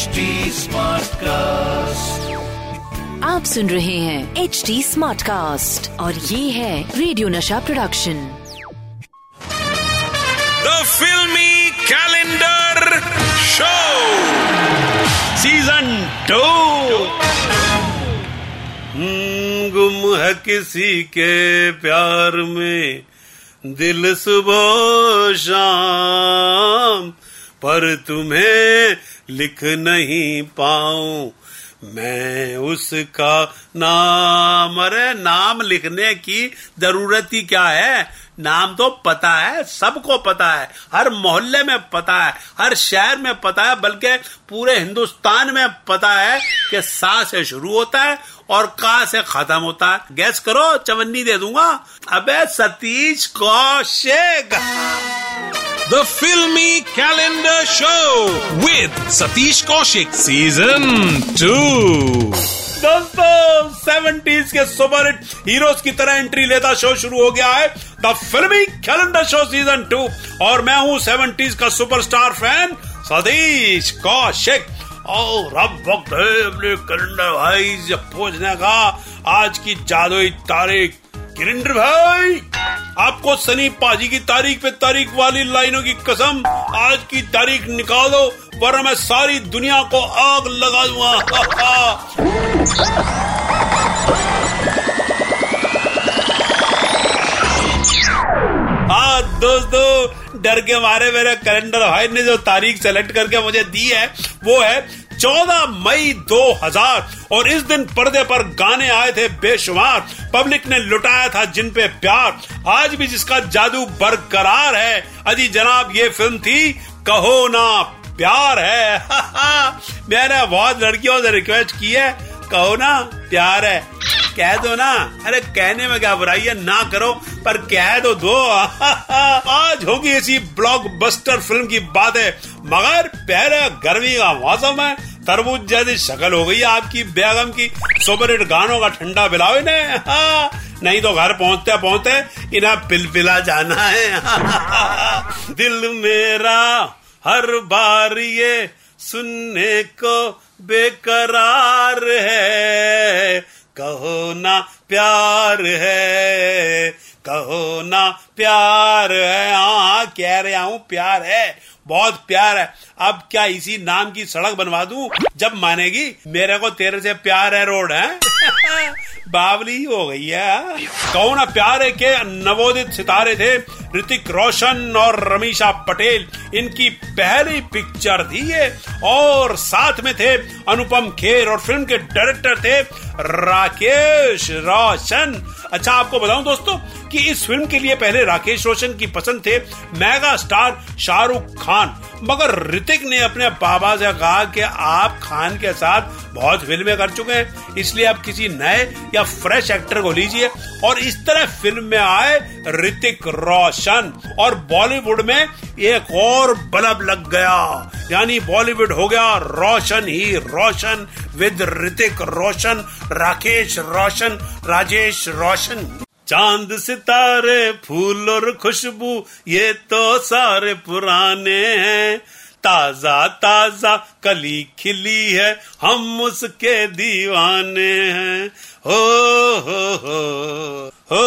HD cast आप सुन रहे हैं एच डी स्मार्ट कास्ट और ये है radio Nasha production the filmy calendar show season 2 हम्म, गुम है किसी के प्यार में। दिल सुबह शाम। पर तुम्हें लिख नहीं पाऊँ। मैं उसका नाम, अरे नाम लिखने की ज़रूरत ही क्या है? नाम तो पता है, सबको पता है। हर मोहल्ले में पता है, हर शहर में पता है, बल्कि पूरे हिंदुस्तान में पता है कि सा से शुरू होता है और का से खत्म होता है। गैस करो, चवन्नी दे दूँगा। अबे Satish Kaushik! The filmy calendar show with Satish Kaushik, Season 2 दोस्तों सेवेंटीज के सुपर हिट हीरोज की तरह एंट्री लेता शो शुरू हो गया है। द फिल्मी कैलेंडर शो सीज़न टू और मैं हूँ सेवेंटीज का सुपरस्टार फ़ैन सतीश कौशिक और अब वक्त है अपने कैलेंडर भाई से पूछने का आज की जादुई तारीख। किरिंडर भाई! आपको सनी पाजी की तारीख पे तारीख वाली लाइनों की कसम, आज की तारीख निकाल दो वरना मैं सारी दुनिया को आग लगा दूँगा। हाँ दोस्तों, डर के मारे मेरे कैलेंडर भाई ने जो तारीख सेलेक्ट करके मुझे दी है। वो है 14 मई 2000 और इस दिन पर्दे पर गाने आए थे बेशुमार। पब्लिक ने लुटाया था जिन पे प्यार। आज भी जिसका जादू बरकरार है, अजी जनाब, ये फ़िल्म थी, कहो ना, प्यार है। मैंने बहुत लड़कियों से रिक्वेस्ट की है, कहो ना, प्यार है। कह दो ना। अरे, कहने में क्या बुराई है? ना करो, पर कह दो दो। आज होगी ऐसी ब्लॉकबस्टर फ़िल्म की बात है मगर पहले गर्मी का मौसम है। तरबूज जैसी शक्ल हो गई आपकी बेगम की। सुपर हिट गानों का ठंडा पिलाओ इन्हें। हाँ, नहीं तो घर पहुँचते पहुँचते इन्हें पिल पिला जाना है हाँ। दिल मेरा हर बार ये सुनने को बेकरार है। कहो ना प्यार है कहो ना प्यार है। हाँ कह रहा हूँ प्यार है। बहुत प्यार है। अब क्या इसी नाम की सड़क बनवा दूँ? जब मानेगी, मेरे को तेरे से प्यार है, रोड, है? बावली हो गई है। कहो ना प्यार के नवोदित सितारे थे? ऋतिक रोशन और रमीशा पटेल, इनकी पहली पिक्चर थी ये। और साथ में थे अनुपम खेर और फ़िल्म के डायरेक्टर थे राकेश रोशन। अच्छा आपको बताऊँ दोस्तों कि इस फ़िल्म के लिए पहले राकेश रोशन की पसंद थे मेगा स्टार शाहरुख खान। मगर ऋतिक ने अपने बाबा से कहा कि आप खान के साथ बहुत फ़िल्में कर चुके हैं। इसलिए आप किसी नए या फ्रेश एक्टर को लीजिए। और इस तरह फ़िल्म में आए ऋतिक रोशन। और बॉलीवुड में एक और बल्ब लग गया। यानी बॉलीवुड हो गया, रोशन ही रोशन, विद ऋतिक रोशन, राकेश रोशन, राजेश रोशन। चाँद सितारे, फूल और खुशबू, ये तो सारे पुराने हैं। ताज़ा ताज़ा कली खिली है हम उसके दीवाने हैं। हो हो हो हो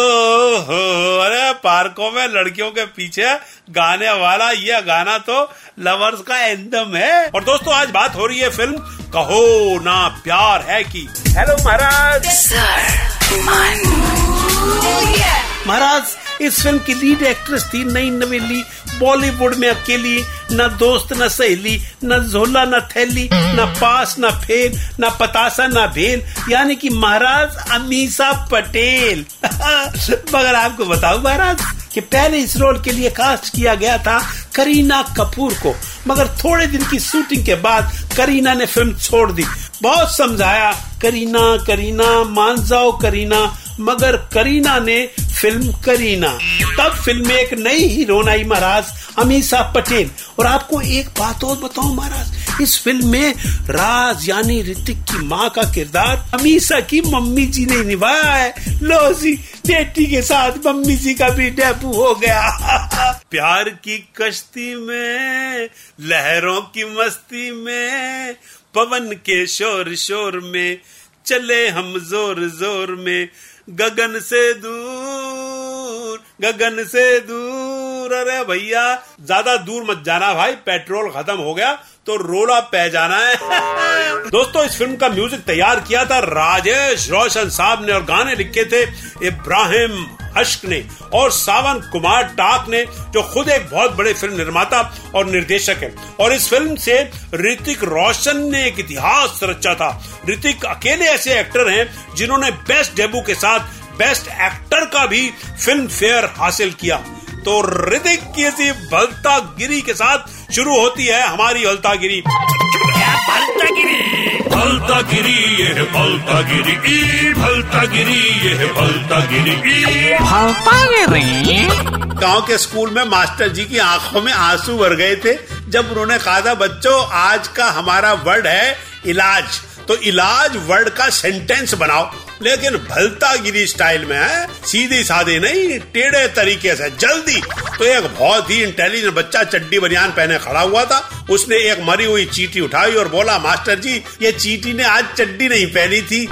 हो। अरे पार्कों में लड़कियों के पीछे गाने वाला यह गाना तो लवर्स का एंदम है। और दोस्तों आज बात हो रही है फ़िल्म कहो ना प्यार है की। हेलो महाराज। महाराज इस फ़िल्म की लीड एक्ट्रेस थी नई नवेली, बॉलीवुड में अकेली, न दोस्त, न सहेली, न झोला, न थैली, न पास, न फेल न पतासा, न भेल, यानी कि महाराज अमीसा पटेल। मगर आपको बताऊँ महाराज, कि पहले इस रोल के लिए कास्ट किया गया था करीना कपूर को, मगर थोड़े दिन की शूटिंग के बाद करीना ने फ़िल्म छोड़ दी। बहुत समझाया, करीना करीना, मान जाओ करीना, मगर करीना ने फ़िल्म करीना तब फ़िल्म में एक नई हीरोइन आई महाराज अमीसा पटेल। और आपको एक बात और बताओ महाराज, इस फ़िल्म में राज यानी ऋतिक की माँ का किरदार अमीसा की मम्मी जी ने निभाया है। लो जी, बेटी के साथ मम्मी जी का भी डेबू हो गया। प्यार की कश्ती में, लहरों की मस्ती में, पवन के शोर शोर में, चले हम ज़ोर ज़ोर में। गगन से दूर गगन से दूर। अरे भैया। ज़्यादा दूर मत जाना भाई, पेट्रोल खत्म हो गया तो रोला पै जाना है। दोस्तों, इस फ़िल्म का म्यूज़िक तैयार किया था राजेश रोशन साहब ने और गाने लिखे थे इब्राहिम अश्क ने और सावन कुमार टाक ने, जो खुद एक बहुत बड़े फ़िल्म निर्माता और निर्देशक है। और इस फ़िल्म से ऋतिक रोशन ने एक इतिहास रचा था। ऋतिक अकेले ऐसे एक्टर हैं जिन्होंने बेस्ट डेब्यू के साथ बेस्ट एक्टर का भी फ़िल्म फेयर हासिल किया। तो ऋतिक की ऐसी भलता गिरी के साथ शुरू होती है हमारी हलता गिरी भलता गिरी ये है भलता गिरी ई भलता गिरी ये है भलता गिरी गाँव के स्कूल में मास्टर जी की आँखों में आँसू भर गए थे जब उन्होंने कहा था बच्चों आज का हमारा वर्ड है इलाज। तो इलाज वर्ड का सेंटेंस बनाओ। लेकिन भलता गिरी स्टाइल में है सीधी सादी नहीं, टेढ़े तरीके से, जल्दी। तो एक बहुत ही इंटेलिजेंट बच्चा चड्डी बनियान पहने खड़ा हुआ था। उसने एक मरी हुई चीटी उठाई और बोला, मास्टर जी, ये चीटी ने आज चड्डी नहीं पहनी थी।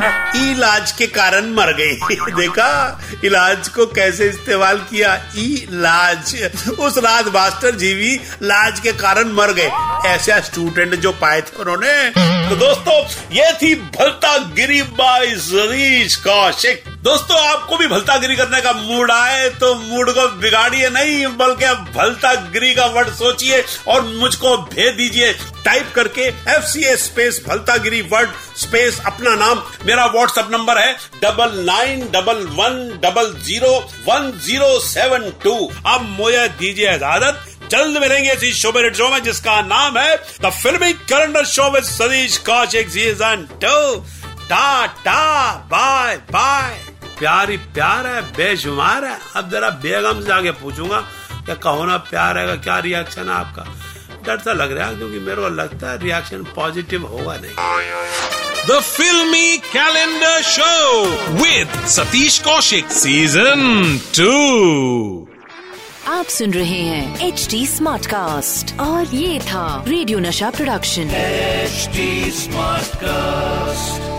इलाज के कारण मर गई। देखा, इलाज को कैसे इस्तेमाल किया? इलाज। उस रात मास्टर जी भी लाज के कारण मर गए। ऐसा स्टूडेंट जो पाए थे उन्होंने तो दोस्तों, ये थी भलता गिरी बाई जरीश कौशिक। दोस्तों, आपको भी भलता गिरी करने का मूड आए तो मूड को बिगाड़िए नहीं, बल्कि आप भलता गिरी का वर्ड सोचिए और मुझको भेज दीजिए। टाइप करके एफ़ सी एस स्पेस भलता गिरी वर्ड स्पेस अपना नाम। मेरा व्हाट्सएप नंबर है double nine double one double zero one zero seven two अब मुझे दीजिए इजाज़त। जल्द मिलेंगे इसी शो मेरिट शो में जिसका नाम है the filmy calendar show with Satish Kaushik season two tata bye bye प्यार ही प्यार है बेशुमार है। अब जरा बेगम से आगे पूछूँगा क्या कहो ना प्यार है का क्या रिएक्शन है आपका? डर सा लग रहा है क्योंकि मेरे को लगता है रिएक्शन पॉजिटिव होगा नहीं। The filmy calendar show with Satish Kaushik season two आप सुन रहे हैं एच डी स्मार्ट कास्ट और ये था radio Nasha production HD smart Smartcast.